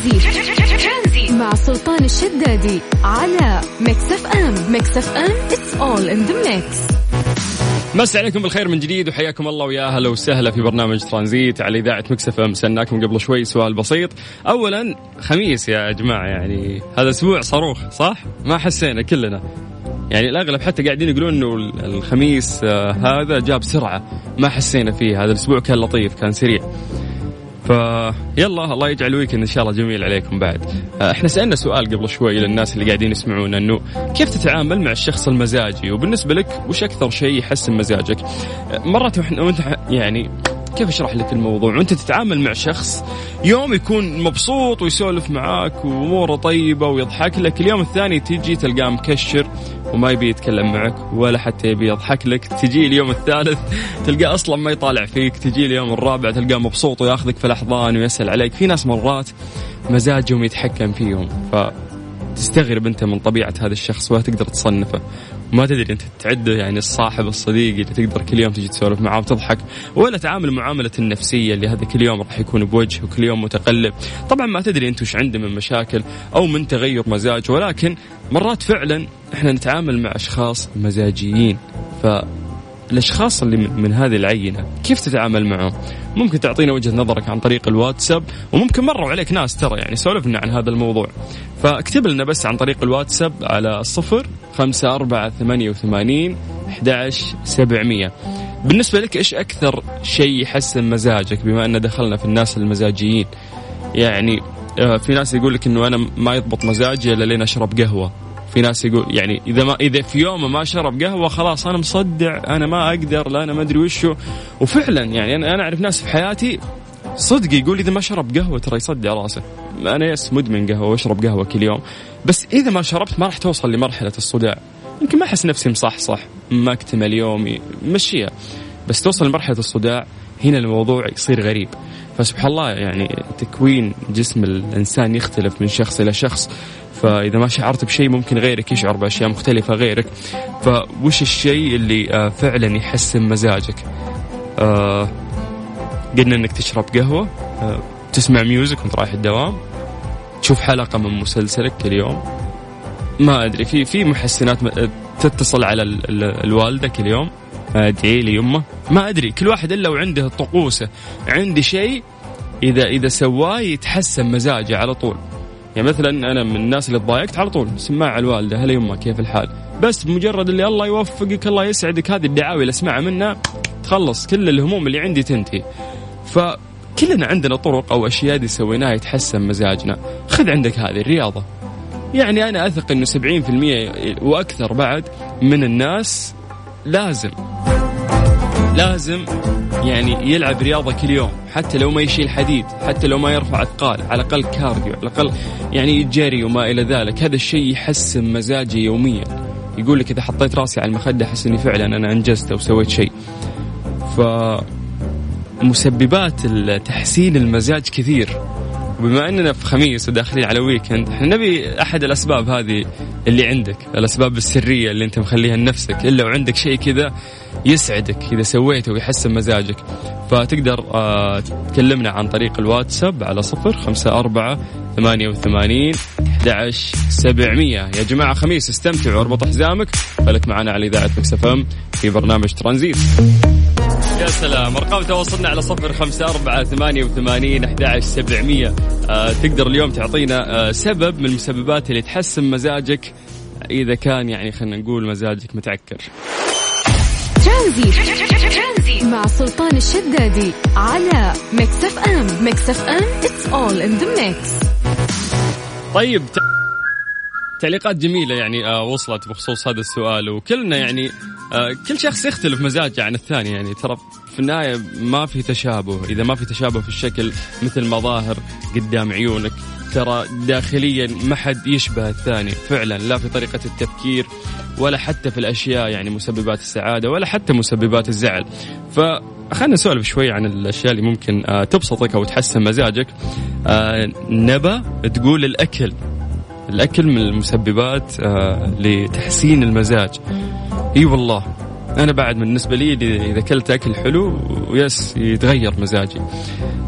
ترانزيت مع سلطان الشدادي على ميكس اف ام. ميكس اف ام it's all in the mix مسا عليكم بالخير من جديد وحياكم الله ويا أهلا وسهلا في برنامج ترانزيت على إذاعة ميكس اف ام. سالناكم قبل شوي سؤال بسيط. اولا خميس يا جماعة يعني هذا أسبوع صاروخ صح؟ ما حسينا كلنا. يعني الأغلب حتى قاعدين يقولون إنه الخميس آه، هذا جاب سرعة ما حسينا فيه. هذا الأسبوع كان لطيف كان سريع. فيلا الله يجعل ويكند إن شاء الله جميل عليكم بعد. آه، إحنا سألنا سؤال قبل شوي للناس اللي قاعدين يسمعونا إنه كيف تتعامل مع الشخص المزاجي؟ وبالنسبة لك وش أكثر شيء يحسن مزاجك؟ آه، مرات وإنت يعني كيف أشرح لك الموضوع؟ وانت تتعامل مع شخص يوم يكون مبسوط ويسولف معاك وأموره طيبة ويضحك لك اليوم الثاني تيجي تلقاه مكشر وما يبي يتكلم معك ولا حتى يبي يضحك لك. تجي اليوم الثالث تلقاه أصلا ما يطالع فيك تجي اليوم الرابع تلقاه مبسوط وياخذك في الأحضان ويسأل عليك. في ناس مرات مزاجهم يتحكم فيهم ف تستغرب أنت من طبيعة هذا الشخص ولا تقدر تصنفه. ما تدري انت تعده يعني الصاحب الصديق اللي تقدر كل يوم تجي تسولف معاه وتضحك ولا تعامل معاملة النفسية اللي هذا كل يوم راح يكون بوجه وكل يوم متقلب. طبعا ما تدري انت وش عنده من مشاكل أو من تغير مزاج ولكن مرات فعلا إحنا نتعامل مع أشخاص مزاجيين. ف الاشخاص اللي من هذه العينة كيف تتعامل معهم؟ ممكن تعطينا وجهة نظرك عن طريق الواتساب وممكن مروا عليك ناس ترى يعني سولفنا عن هذا الموضوع. فاكتب لنا بس عن طريق الواتساب على الصفر خمسة أربعة ثمانية وثمانين سبعمية. بالنسبة لك إيش أكثر شيء يحسن مزاجك بما أن دخلنا في الناس المزاجيين؟ يعني آه، في ناس يقول لك إنه أنا ما يضبط مزاجي إلا لين أشرب قهوة. في ناس يقول يعني إذا ما إذا في يوم ما شرب قهوة خلاص أنا مصدع أنا ما أقدر لا أنا ما أدري وشو. وفعلا يعني أنا أنا أعرف ناس في حياتي صدق يقول إذا ما شرب قهوة ترى يصدع راسه. أنا يس مدمن قهوة وأشرب قهوة كل يوم. بس إذا ما شربت ما راح توصل لمرحلة الصداع. يمكن ما أحس نفسي مصحصح ما أكتمل يومي مشيها بس توصل لمرحلة الصداع هنا الموضوع يصير غريب. فسبحان الله يعني تكوين جسم الإنسان يختلف من شخص إلى شخص. فإذا ما شعرت بشيء ممكن غيرك يشعر بأشياء مختلفة غيرك. فوش الشيء اللي آه، فعلا يحسن مزاجك؟ آه قلنا إنك تشرب قهوة آه تسمع ميوزك وانت رايح الدوام تشوف حلقة من مسلسلك كل يوم ما أدري في في محسنات تتصل على الوالده كل يوم ادعي لي يمه ما أدري كل واحد إلا وعنده طقوسه. عندي شيء اذا إذا سواه يتحسن مزاجه على طول. يعني مثلا أنا من الناس اللي تضايقت على طول سماع الوالدة هلا يمه كيف الحال؟ بس بمجرد اللي الله يوفقك الله يسعدك هذه الدعاوي اللي أسمعها منها تخلص. كل الهموم اللي عندي تنتهي. فكلنا عندنا طرق أو أشياء دي سويناها يتحسن مزاجنا. خذ عندك هذه الرياضة. يعني أنا أثق إنه 70% وأكثر بعد من الناس لازم. لازم يعني يلعب رياضة كل يوم حتى لو ما يشيل حديد حتى لو ما يرفع أثقال على الأقل cardio على الأقل يعني جري وما إلى ذلك. هذا الشيء يحسن مزاجي يوميا. يقول لك إذا حطيت راسي على المخدة أحس إني فعلا أنا أنجزت أو سويت شيء. ف مسببات تحسين المزاج كثير. وبما أننا في خميس وداخلين على ويكند إحنا نبي أحد الأسباب هذه اللي عندك الأسباب السرية اللي أنت مخليها لنفسك إلا وعندك شيء كذا يسعدك إذا سويته ويحسن مزاجك. فتقدر آه تكلمنا عن طريق الواتساب على صفر خمسة أربعة ثمانية وثمانين سبعمية. يا جماعة خميس استمتعوا واربط حزامك. خليك معنا على إذاعة مكسفم في برنامج ترانزيت. يا سلام. أرقام تواصلنا على صفر خمسة أربعة ثمانية وثمانين أحد سبعمية. آه تقدر اليوم تعطينا آه سبب من المسببات اللي تحسن مزاجك إذا كان يعني خلينا نقول مزاجك متعكر. ترانزيت مع سلطان الشدادي على ميكس اف ام. ميكس اف ام it's all in the mix. طيب تعليقات جميلة يعني آه وصلت بخصوص هذا السؤال وكلنا يعني كل شخص يختلف مزاجه عن الثاني يعني ترى في النهاية ما في تشابه. إذا ما في تشابه في الشكل مثل مظاهر قدام عيونك ترى داخليا ما حد يشبه الثاني. فعلا لا في طريقة التفكير ولا حتى في الأشياء يعني مسببات السعادة ولا حتى مسببات الزعل. فخلنا نسولف شوي عن الأشياء اللي ممكن آه تبسطك أو تحسن مزاجك. آه نبا تقول الأكل. الأكل من المسببات آه لتحسين المزاج. إي والله. أنا بعد بالنسبة لي اذا أكلت أكل حلو ويس يتغير مزاجي.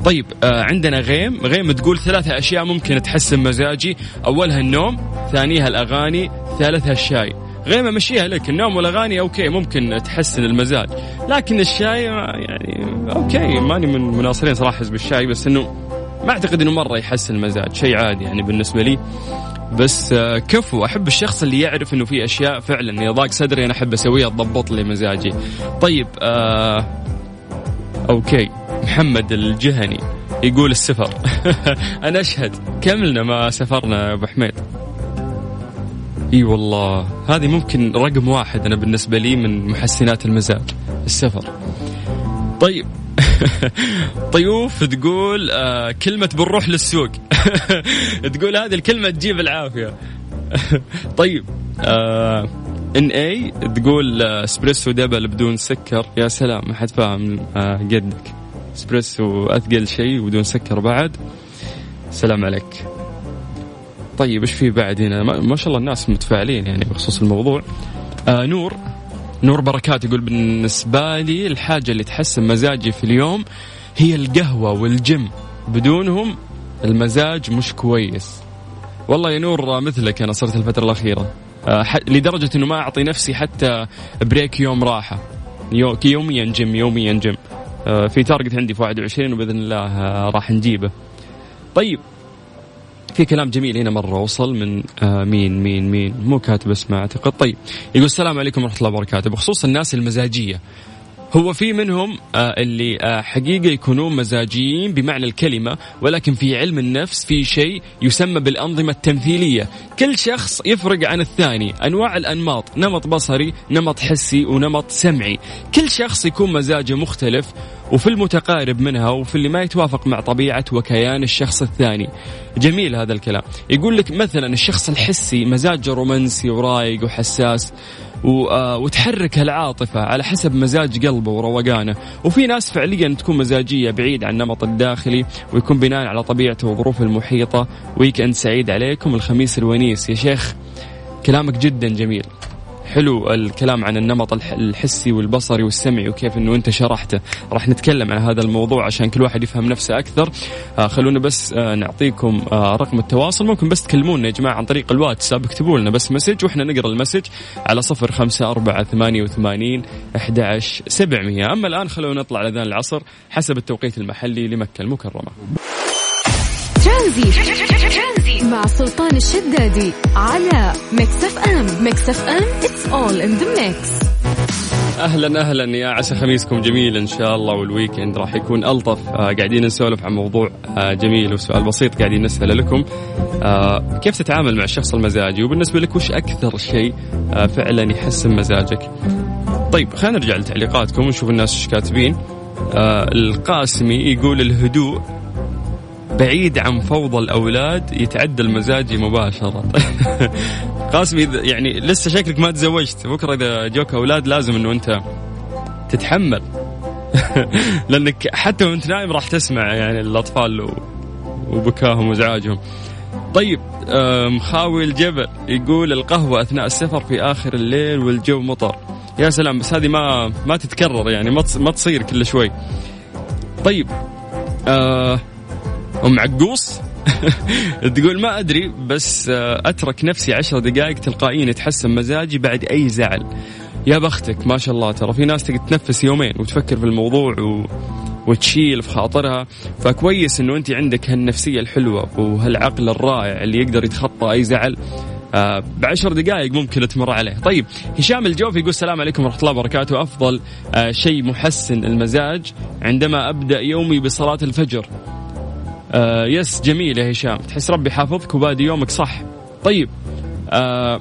طيب آه عندنا غيم. غيم تقول ثلاثة أشياء ممكن تحسن مزاجي. أولها النوم ثانيها الأغاني ثالثها الشاي. غيمة مشيها لك النوم والأغاني okay ممكن تحسن المزاج. لكن الشاي يعني okay ماني من مناصرين صراحة حزب الشاي بس إنه ما أعتقد إنه مرة يحسن المزاج شيء عادي يعني بالنسبة لي. بس آه، كفو أحب الشخص اللي يعرف إنه في أشياء فعلا اذا ضاق صدري أنا أحب أسويها تضبط لي مزاجي. طيب آه أوكي. محمد الجهني يقول السفر. أنا أشهد. كملنا ما سافرنا يا أبو حميد. إي والله. هذه ممكن رقم واحد أنا بالنسبة لي من محسنات المزاج السفر. طيب طيوف تقول آه كلمة بنروح للسوق. تقول هذه الكلمة تجيب العافية. طيب آه إن إي تقول آه، إسبريسو double بدون سكر. يا سلام ما حد فاهم آه قدك. إسبريسو أثقل شيء وبدون سكر بعد. سلام عليك. طيب إيش في بعد هنا؟ ما شاء الله الناس متفاعلين يعني بخصوص الموضوع. آه نور. نور بركات يقول بالنسبة لي الحاجة اللي تحسن مزاجي في اليوم هي القهوة والجيم. بدونهم المزاج مش كويس. والله يا نور مثلك أنا صرت الفترة الأخيرة. آه، لدرجة أنه ما أعطي نفسي حتى break يوم راحة. يوميا جيم يوميا جيم. آه، في target عندي في 21 وبإذن الله آه، راح نجيبه. طيب في كلام جميل هنا مرة وصل من آه مين مين مين مو كاتب اسمه أعتقد. طيب يقول السلام عليكم ورحمة الله وبركاته. بخصوص الناس المزاجية هو في منهم آه اللي آه حقيقة يكونون مزاجيين بمعنى الكلمة ولكن في علم النفس في شيء يسمى بالأنظمة التمثيلية. كل شخص يفرق عن الثاني أنواع الأنماط نمط بصري نمط حسي ونمط سمعي. كل شخص يكون مزاجه مختلف وفي المتقارب منها وفي اللي ما يتوافق مع طبيعة وكيان الشخص الثاني. جميل هذا الكلام. يقول لك مثلا الشخص الحسي مزاجه رومانسي ورايق وحساس. وتحرك العاطفة على حسب مزاج قلبه وروقانه. وفي ناس فعليا تكون مزاجية بعيد عن النمط الداخلي ويكون بناء على طبيعته وظروفه المحيطة. weekend سعيد عليكم. الخميس الونيس. يا شيخ كلامك جدا جميل. حلو الكلام عن النمط الحسي والبصري والسمعي وكيف إنه أنت شرحته. راح نتكلم عن هذا الموضوع عشان كل واحد يفهم نفسه أكثر. آه خلونا بس آه نعطيكم آه رقم التواصل. ممكن بس تكلمونا يا جماعة عن طريق الواتساب اكتبوا لنا بس message وإحنا نقرأ المسج على صفر خمسة أربعة ثمانية وثمانين أحد سبعمية. أما الآن خلونا نطلع على أذان العصر حسب التوقيت المحلي لمكة المكرمة. مع سلطان الشدادي على Mix FM Mix FM it's all in the mix أهلا أهلا يا عسى خميسكم جميل إن شاء الله وال weekend راح يكون ألطف. آه قاعدين نسولف عن موضوع آه جميل وسؤال بسيط قاعدين نسأله لكم. آه كيف تتعامل مع الشخص المزاجي؟ وبالنسبة لك وش أكثر شيء آه فعلا يحسن مزاجك طيب خلينا نرجع لتعليقاتكم ونشوف الناس إيش كاتبين. آه القاسمي يقول الهدوء بعيد عن فوضى الأولاد يتعدى المزاجي مباشرة. قاسم يعني لسه شكلك ما تزوجت بكرة إذا جوك أولاد لازم إنه أنت تتحمل. لأنك حتى وأنت نايم راح تسمع يعني الأطفال وبكاهم وازعاجهم طيب مخاوي الجبل يقول القهوة أثناء السفر في آخر الليل والجو مطر. يا سلام بس هذه ما ما تتكرر يعني ما ما تصير كل شوي. طيب آه أم عقوص. تقول ما أدري بس آه، أترك نفسي عشر دقائق تلقائيا يتحسن مزاجي بعد أي زعل. يا بختك ما شاء الله ترى في ناس تقدر تنفس يومين وتفكر في الموضوع و... وتشيل في خاطرها. فكويس إنه أنت عندك هالنفسية الحلوة وهالعقل الرائع اللي يقدر يتخطى أي زعل. آه بعشر دقائق ممكن تمر عليه. طيب هشام الجوفي يقول السلام عليكم ورحمة الله وبركاته. أفضل آه شيء محسن المزاج عندما أبدأ يومي بصلاة الفجر. آه يس جميل يا هشام. تحس ربي حافظك وبادي يومك صح. طيب آه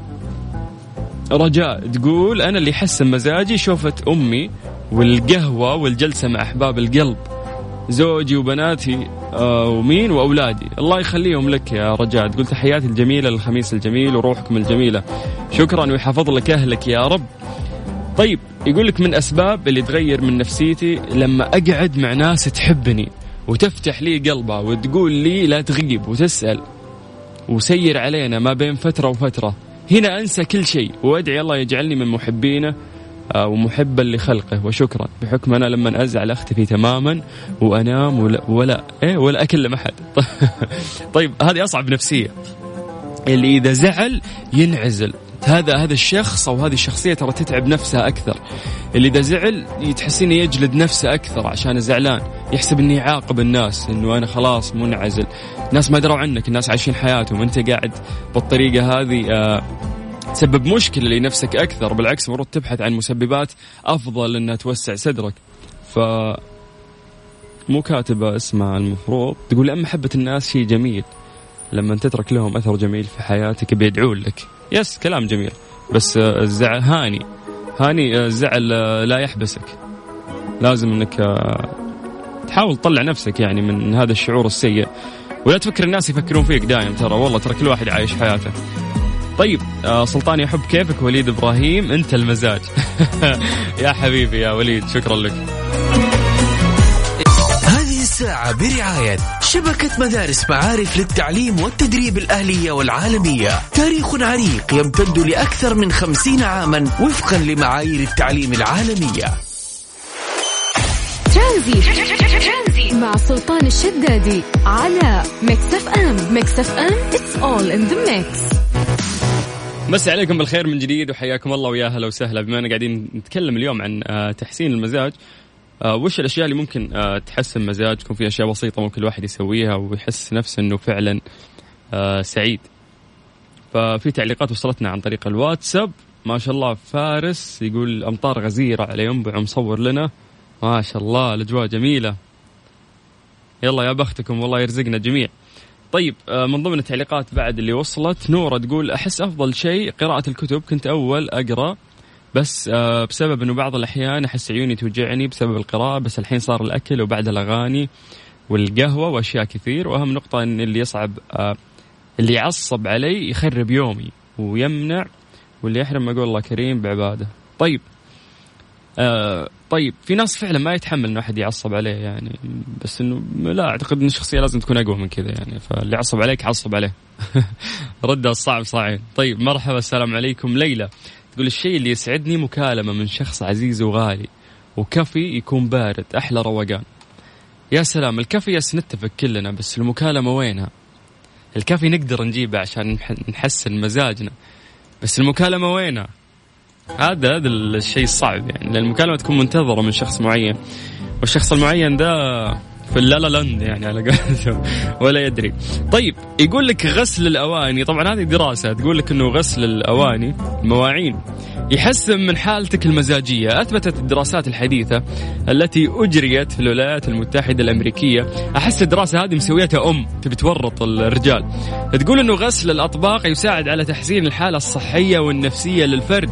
رجاء تقول أنا اللي يحسن مزاجي شوفة أمي والقهوة والجلسة مع أحباب القلب. زوجي وبناتي آه ومين وأولادي. الله يخليهم لك يا رجاء. تقول تحياتي الجميلة للخميس الجميل وروحكم الجميلة. شكرا ويحفظ لك أهلك يا رب. طيب يقول لك من أسباب اللي تغير من نفسيتي لما أقعد مع ناس تحبني. وتفتح لي قلبها وتقول لي لا تغيب وتسأل. وسير علينا ما بين فترة وفترة. هنا أنسى كل شيء وأدعي الله يجعلني من محبينه آه، ومحبا لخلقه. وشكرا. بحكم أنا لما أزعل اختفي تماما وأنام ولا ولا إيه ولا أكلم أحد. طيب هذه أصعب نفسية. اللي إذا زعل ينعزل. هذا هذا الشخص أو هذه الشخصية ترى تتعب نفسها أكثر. اللي إذا زعل تحسينه يجلد نفسه أكثر عشان زعلان. يحسب انه يعاقب الناس إنه أنا خلاص منعزل. ناس ما دروا عنك الناس عايشين حياتهم. أنت قاعد بالطريقة هذه آه تسبب مشكلة لنفسك أكثر. بالعكس المفروض تبحث عن مسببات أفضل إنها توسع صدرك. ف مو كاتبة اسمها المفروض. تقول لأن محبة الناس شيء جميل. لما تترك لهم أثر جميل في حياتك بيدعون لك. يس كلام جميل. بس الزعل هاني هاني الزعل لا يحبسك. لازم انك تحاول تطلع نفسك يعني من هذا الشعور السيء. ولا تفكر الناس يفكرون فيك دائم ترى. والله ترى كل واحد عايش حياته. طيب آه سلطان يحب كيفك وليد إبراهيم أنت المزاج. يا حبيبي يا وليد شكرا لك. الساعة برعاية شبكة مدارس معارف للتعليم والتدريب الأهلية والعالمية. تاريخ عريق يمتد لأكثر من خمسين عاما وفقا لمعايير التعليم العالمية. ترانزي مع سلطان الشدادي على Mix FM Mix FM it's all in the mix. مسي عليكم بالخير من جديد وحياكم الله ويا هلا وسهلا. بما إننا قاعدين نتكلم اليوم عن آه، تحسين المزاج وش الأشياء اللي ممكن آه، تحسن مزاجكم في أشياء بسيطة ممكن الواحد يسويها ويحس نفسه إنه فعلا سعيد. ففي تعليقات وصلتنا عن طريق الواتساب. ما شاء الله فارس يقول أمطار غزيرة على ينبع مصور لنا. ما شاء الله الأجواء جميلة. يلا يا بختكم والله يرزقنا جميع طيب آه، من ضمن التعليقات بعد اللي وصلت نورة تقول أحس أفضل شيء قراءة الكتب. كنت أول أقرأ. بس آه، بسبب أنه بعض الأحيان أحس عيوني توجعني بسبب القراءة بس الحين صار الأكل وبعد الأغاني والقهوة وأشياء كثير. وأهم نقطة أن اللي يصعب آه، اللي يعصب علي يخرب يومي ويمنع واللي يحرم أقول الله كريم بعباده. طيب آه طيب في ناس فعلا ما يتحمل إنه أحد يعصب عليه يعني بس إنه لا أعتقد إن الشخصية لازم تكون أقوى من كذا يعني فاللي يعصب عليك عصب عليه. ردها الصعب صاعين. طيب مرحبا السلام عليكم. ليلى تقول الشيء اللي يسعدني مكالمة من شخص عزيز وغالي وكفي يكون بارد أحلى روقان. يا سلام الكفي يس نتفق كلنا بس المكالمة وينها؟ الكافي نقدر نجيبه عشان نحسن مزاجنا بس المكالمة وينها؟ هذا هذا الشيء الصعب يعني لأن المكالمة تكون منتظرة من شخص معين والشخص المعين ده في اللالا لاند يعني على قولتهم ولا يدري. طيب يقول لك غسل الأواني طبعا هذه دراسة تقول لك إنه غسل الأواني المواعين يحسن من حالتك المزاجية. أثبتت الدراسات الحديثة التي أجريت في الولايات المتحدة الأمريكية. أحس الدراسة هذه مسويتها أم تبي تورط الرجال. تقول إنه غسل الأطباق يساعد على تحسين الحالة الصحية والنفسية للفرد.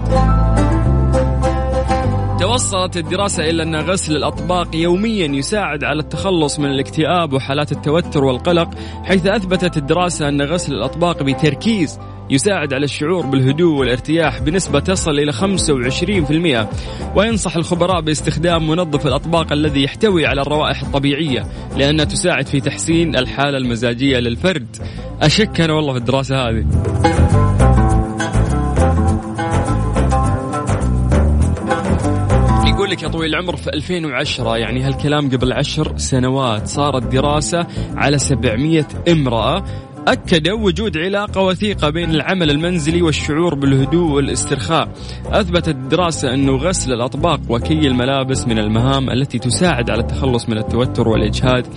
توصلت الدراسة إلى أن غسل الأطباق يوميا يساعد على التخلص من الاكتئاب وحالات التوتر والقلق حيث أثبتت الدراسة أن غسل الأطباق بتركيز يساعد على الشعور بالهدوء والارتياح بنسبة تصل إلى 25% وينصح الخبراء باستخدام منظف الأطباق الذي يحتوي على الروائح الطبيعية لأنها تساعد في تحسين الحالة المزاجية للفرد. أشك أنا والله في الدراسة هذه. يقول لك يا طويل العمر في 2010 يعني هالكلام قبل عشر سنوات صارت دراسة على 700 امرأة أكدوا وجود علاقة وثيقة بين العمل المنزلي والشعور بالهدوء والاسترخاء. أثبتت الدراسة أنه غسل الأطباق وكي الملابس من المهام التي تساعد على التخلص من التوتر والإجهاد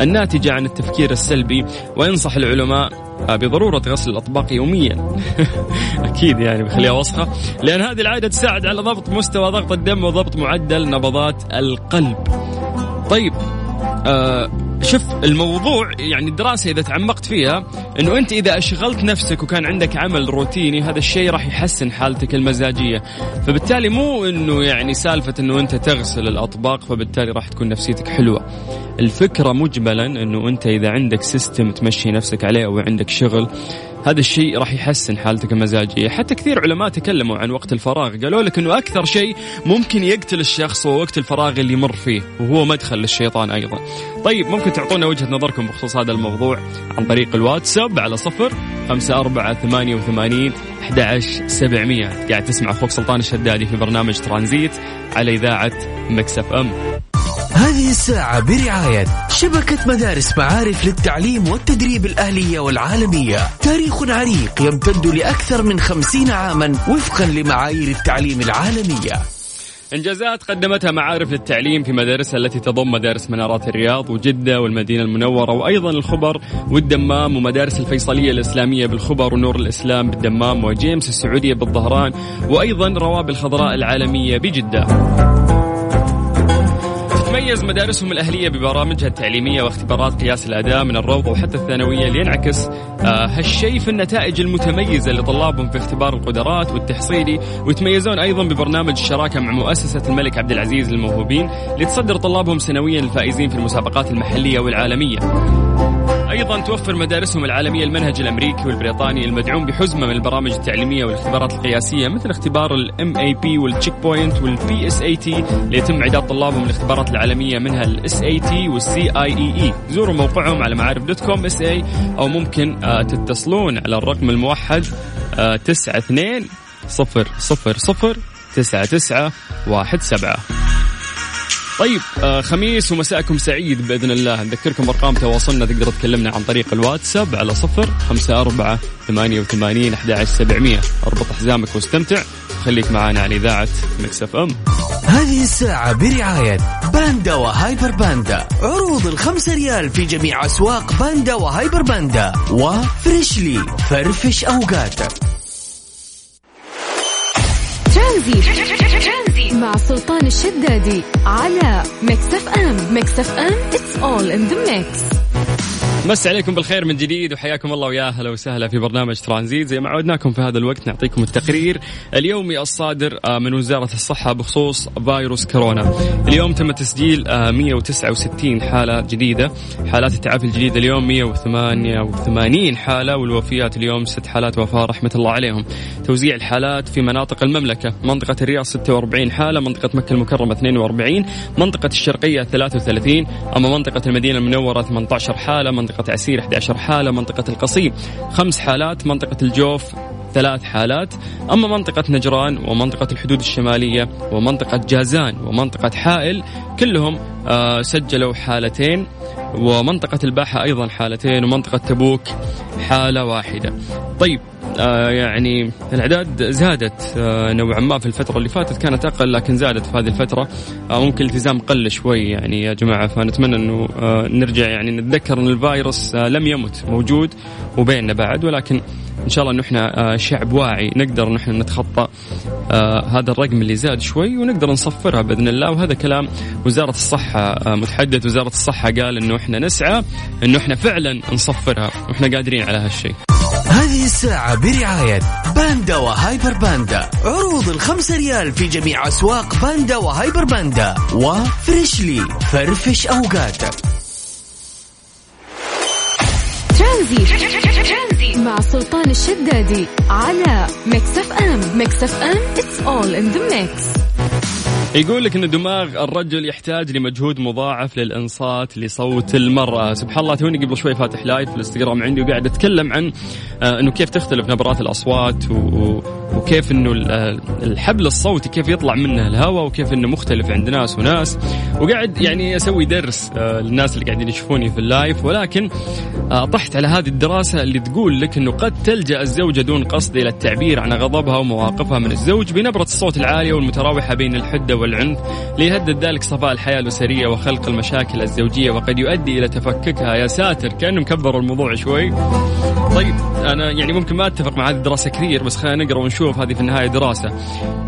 الناتجة عن التفكير السلبي وينصح العلماء بضرورة غسل الأطباق يوميا. أكيد يعني بخليها وسخة. لأن هذه العادة تساعد على ضبط مستوى ضغط الدم وضبط معدل نبضات القلب. طيب آه شوف الموضوع يعني الدراسة إذا تعمقت فيها أنه أنت إذا أشغلت نفسك وكان عندك عمل روتيني هذا الشيء راح يحسن حالتك المزاجية. فبالتالي مو أنه يعني سالفة أنه أنت تغسل الأطباق فبالتالي راح تكون نفسيتك حلوة. الفكرة مجملا أنه أنت إذا عندك سيستم تمشي نفسك عليه أو عندك شغل هذا الشيء راح يحسن حالتك المزاجية. حتى كثير علماء تكلموا عن وقت الفراغ قالوا لك أنه أكثر شيء ممكن يقتل الشخص هو وقت الفراغ اللي يمر فيه وهو مدخل للشيطان أيضا. طيب ممكن تعطونا وجهة نظركم بخصوص هذا الموضوع عن طريق الواتساب على صفر خمسة أربعة ثمانية وثمانين أحد سبعمية. قاعد تسمع أخوك سلطان الشدادي في برنامج ترانزيت على إذاعة مكسف أم. هذه الساعة برعاية شبكة مدارس معارف للتعليم والتدريب الأهلية والعالمية. تاريخ عريق يمتد لأكثر من خمسين عاما وفقا لمعايير التعليم العالمية. إنجازات قدمتها معارف للتعليم في مدارسها التي تضم مدارس منارات الرياض وجدة والمدينة المنورة وأيضا الخبر والدمام ومدارس الفيصلية الإسلامية بالخبر ونور الإسلام بالدمام وجيمس السعودية بالظهران وأيضا روابي الخضراء العالمية بجدة. تتميز مدارسهم الأهلية ببرامجها التعليمية واختبارات قياس الأداء من الروضة وحتى الثانوية لينعكس آه هالشيء في النتائج المتميزة لطلابهم في اختبار القدرات والتحصيلي ويتميزون أيضا ببرنامج الشراكة مع مؤسسة الملك عبد العزيز للموهوبين لتصدر طلابهم سنويا الفائزين في المسابقات المحلية والعالمية. أيضا توفر مدارسهم العالمية المنهج الأمريكي والبريطاني المدعوم بحزمة من البرامج التعليمية والاختبارات القياسية مثل اختبار ال MAP وال Checkpoint وال PSAT ليتم إعداد طلابهم الاختبارات العالمية منها ال SAT وال CAIE زوروا موقعهم على معارف dot com SA أو ممكن آه، تتصلون على الرقم الموحد آه، تسعة اثنين صفر صفر صفر تسعة تسعة واحد سبعة. طيب آه خميس ومساءكم سعيد بإذن الله. نذكركم ارقام تواصلنا تقدر تكلمنا عن طريق الواتساب على صفر خمسة أربعة ثمانية وثمانين أحد سبعمية. أربط حزامك واستمتع وخليك معنا على إذاعة Mix FM. هذه الساعة برعاية باندا وهايبر باندا. عروض الخمسة ريال في جميع أسواق باندا وهايبر باندا. و Freshly فرفش أوقاتك. ترانزي مع سلطان الشدادي على Mix FM Mix FM it's all in the mix. مس عليكم بالخير من جديد وحياكم الله ويا أهلا وسهلا في برنامج ترانزيت. زي ما عودناكم في هذا الوقت نعطيكم التقرير اليومي الصادر آه، من وزارة الصحة بخصوص فيروس كورونا. اليوم تم تسجيل 169 آه، حالة جديدة، حالات التعافي الجديده اليوم 188 حالة والوفيات اليوم ست حالات وفاة رحمة الله عليهم. توزيع الحالات في مناطق المملكة، منطقة الرياض 46 حالة، منطقة مكة المكرمة 42 منطقة الشرقية 33 أما منطقة المدينة المنورة 18 حالة، منطقة منطقة عسير 11 حالة منطقة القصيم خمس حالات منطقة الجوف ثلاث حالات. أما منطقة نجران ومنطقة الحدود الشمالية ومنطقة جازان ومنطقة حائل كلهم آه سجلوا حالتين. ومنطقة الباحة أيضا حالتين ومنطقة تبوك حالة واحدة. طيب آه يعني الأعداد زادت آه نوعا ما في الفترة اللي فاتت كانت أقل لكن زادت في هذه الفترة. ممكن الالتزام قل شوي يعني يا جماعة فنتمنى أنه نرجع يعني نتذكر أن الفيروس لم يمت موجود وبيننا بعد ولكن إن شاء الله إنه إحنا آه، شعب واعي نقدر نحن نتخطى آه هذا الرقم اللي زاد شوي ونقدر نصفرها بإذن الله. وهذا كلام وزارة الصحة آه متحدث وزارة الصحة قال إنه إحنا نسعى إنه إحنا فعلا نصفرها وإحنا قادرين على هالشيء. هذه الساعة برعاية باندا وهايبر باندا. عروض الخمسة ريال في جميع أسواق باندا وهايبر باندا. و Freshly فرفش أوقاتك ترانزي مع سلطان الشدادي على Mix FM Mix FM it's all in the mix. يقول لك إن دماغ الرجل يحتاج لمجهود مضاعف للإنصات لصوت المرأة، سبحان الله توني قبل شوي فاتح live في الإنستغرام عندي وقاعد أتكلم عن آه، إنه كيف تختلف نبرات الأصوات وكيف إنه الحبل الصوتي كيف يطلع منه الهواء وكيف إنه مختلف عند ناس وناس. وقاعد يعني أسوي درس آه، للناس اللي قاعدين يشوفوني في اللايف. ولكن آه، طحت على هذه الدراسة اللي تقول لك إنه قد تلجأ الزوجة دون قصد إلى التعبير عن غضبها ومواقفها من الزوج بنبرة الصوت العالية والمتراوحة بين الحدة والعنف ليهدد ذلك صفاء الحياة الأسرية وخلق المشاكل الزوجية وقد يؤدي إلى تفككها. يا ساتر كأنهم كبروا الموضوع شوي. طيب. أنا يعني ممكن ما أتفق مع هذه الدراسة كثير بس خلينا نقرأ ونشوف هذه في النهاية دراسة.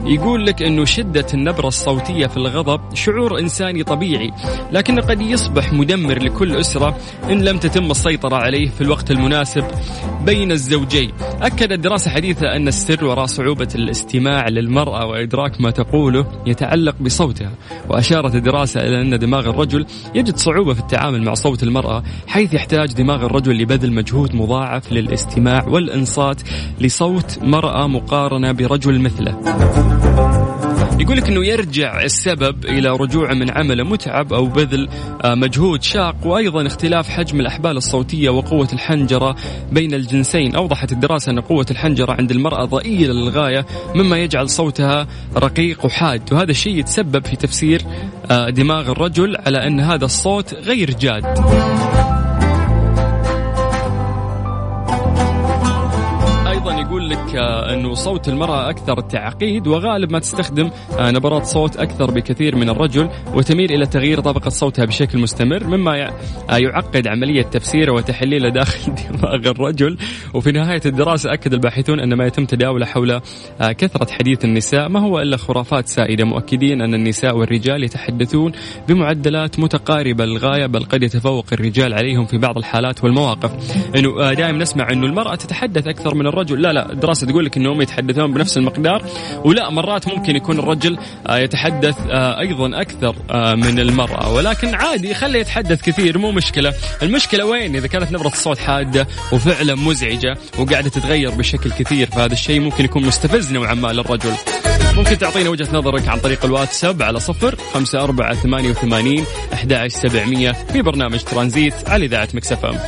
يقول لك إنه شدة النبرة الصوتية في الغضب شعور إنساني طبيعي لكنه قد يصبح مدمر لكل أسرة إن لم تتم السيطرة عليه في الوقت المناسب بين الزوجين. أكدت دراسة حديثة أن السر وراء صعوبة الاستماع للمرأة وإدراك ما تقوله يتعلق بصوتها وأشارت الدراسة إلى أن دماغ الرجل يجد صعوبة في التعامل مع صوت المرأة حيث يحتاج دماغ الرجل لبذل مجهود مضاعف للاستماع والإنصات لصوت مرأة مقارنة برجل مثله. يقول لك إنه يرجع السبب إلى رجوعه من عمله متعب أو بذل آه، مجهود شاق وأيضا اختلاف حجم الأحبال الصوتية وقوة الحنجرة بين الجنسين. أوضحت الدراسة أن قوة الحنجرة عند المرأة ضئيلة للغاية مما يجعل صوتها رقيق وحاد. وهذا الشيء يتسبب في تفسير آه، دماغ الرجل على أن هذا الصوت غير جاد. يقول لك آه، أنه صوت المرأة أكثر تعقيد وغالب ما تستخدم آه، نبرات صوت أكثر بكثير من الرجل وتميل إلى تغيير طبقة صوتها بشكل مستمر مما آه، يعقد عملية تفسيره وتحليله داخل دماغ الرجل. وفي نهاية الدراسة أكد الباحثون أن ما يتم تداوله حول كثرة حديث النساء ما هو إلا خرافات سائدة. مؤكدين أن النساء والرجال يتحدثون بمعدلات متقاربة للغاية بل قد يتفوق الرجال عليهم في بعض الحالات والمواقف. إنه دائما نسمع انه المرأة تتحدث أكثر من الرجل. لا لا. الدراسه تقول لك إنهم يتحدثون بنفس المقدار ولا مرات ممكن يكون الرجل آه، يتحدث آه، أيضا أكثر آه، من المرأة ولكن عادي خليه يتحدث كثير مو مشكلة. المشكلة وين؟ إذا كانت نبرة الصوت حادة وفعلا مزعجة وقاعدة تتغير بشكل كثير فهذا الشيء ممكن يكون مستفز نوعا ما للرجل. ممكن تعطينا وجهة نظرك عن طريق الواتساب على صفر خمسة أربعة ثمانية وثمانين أحد سبعمية في برنامج ترانزيت على إذاعة مكسفة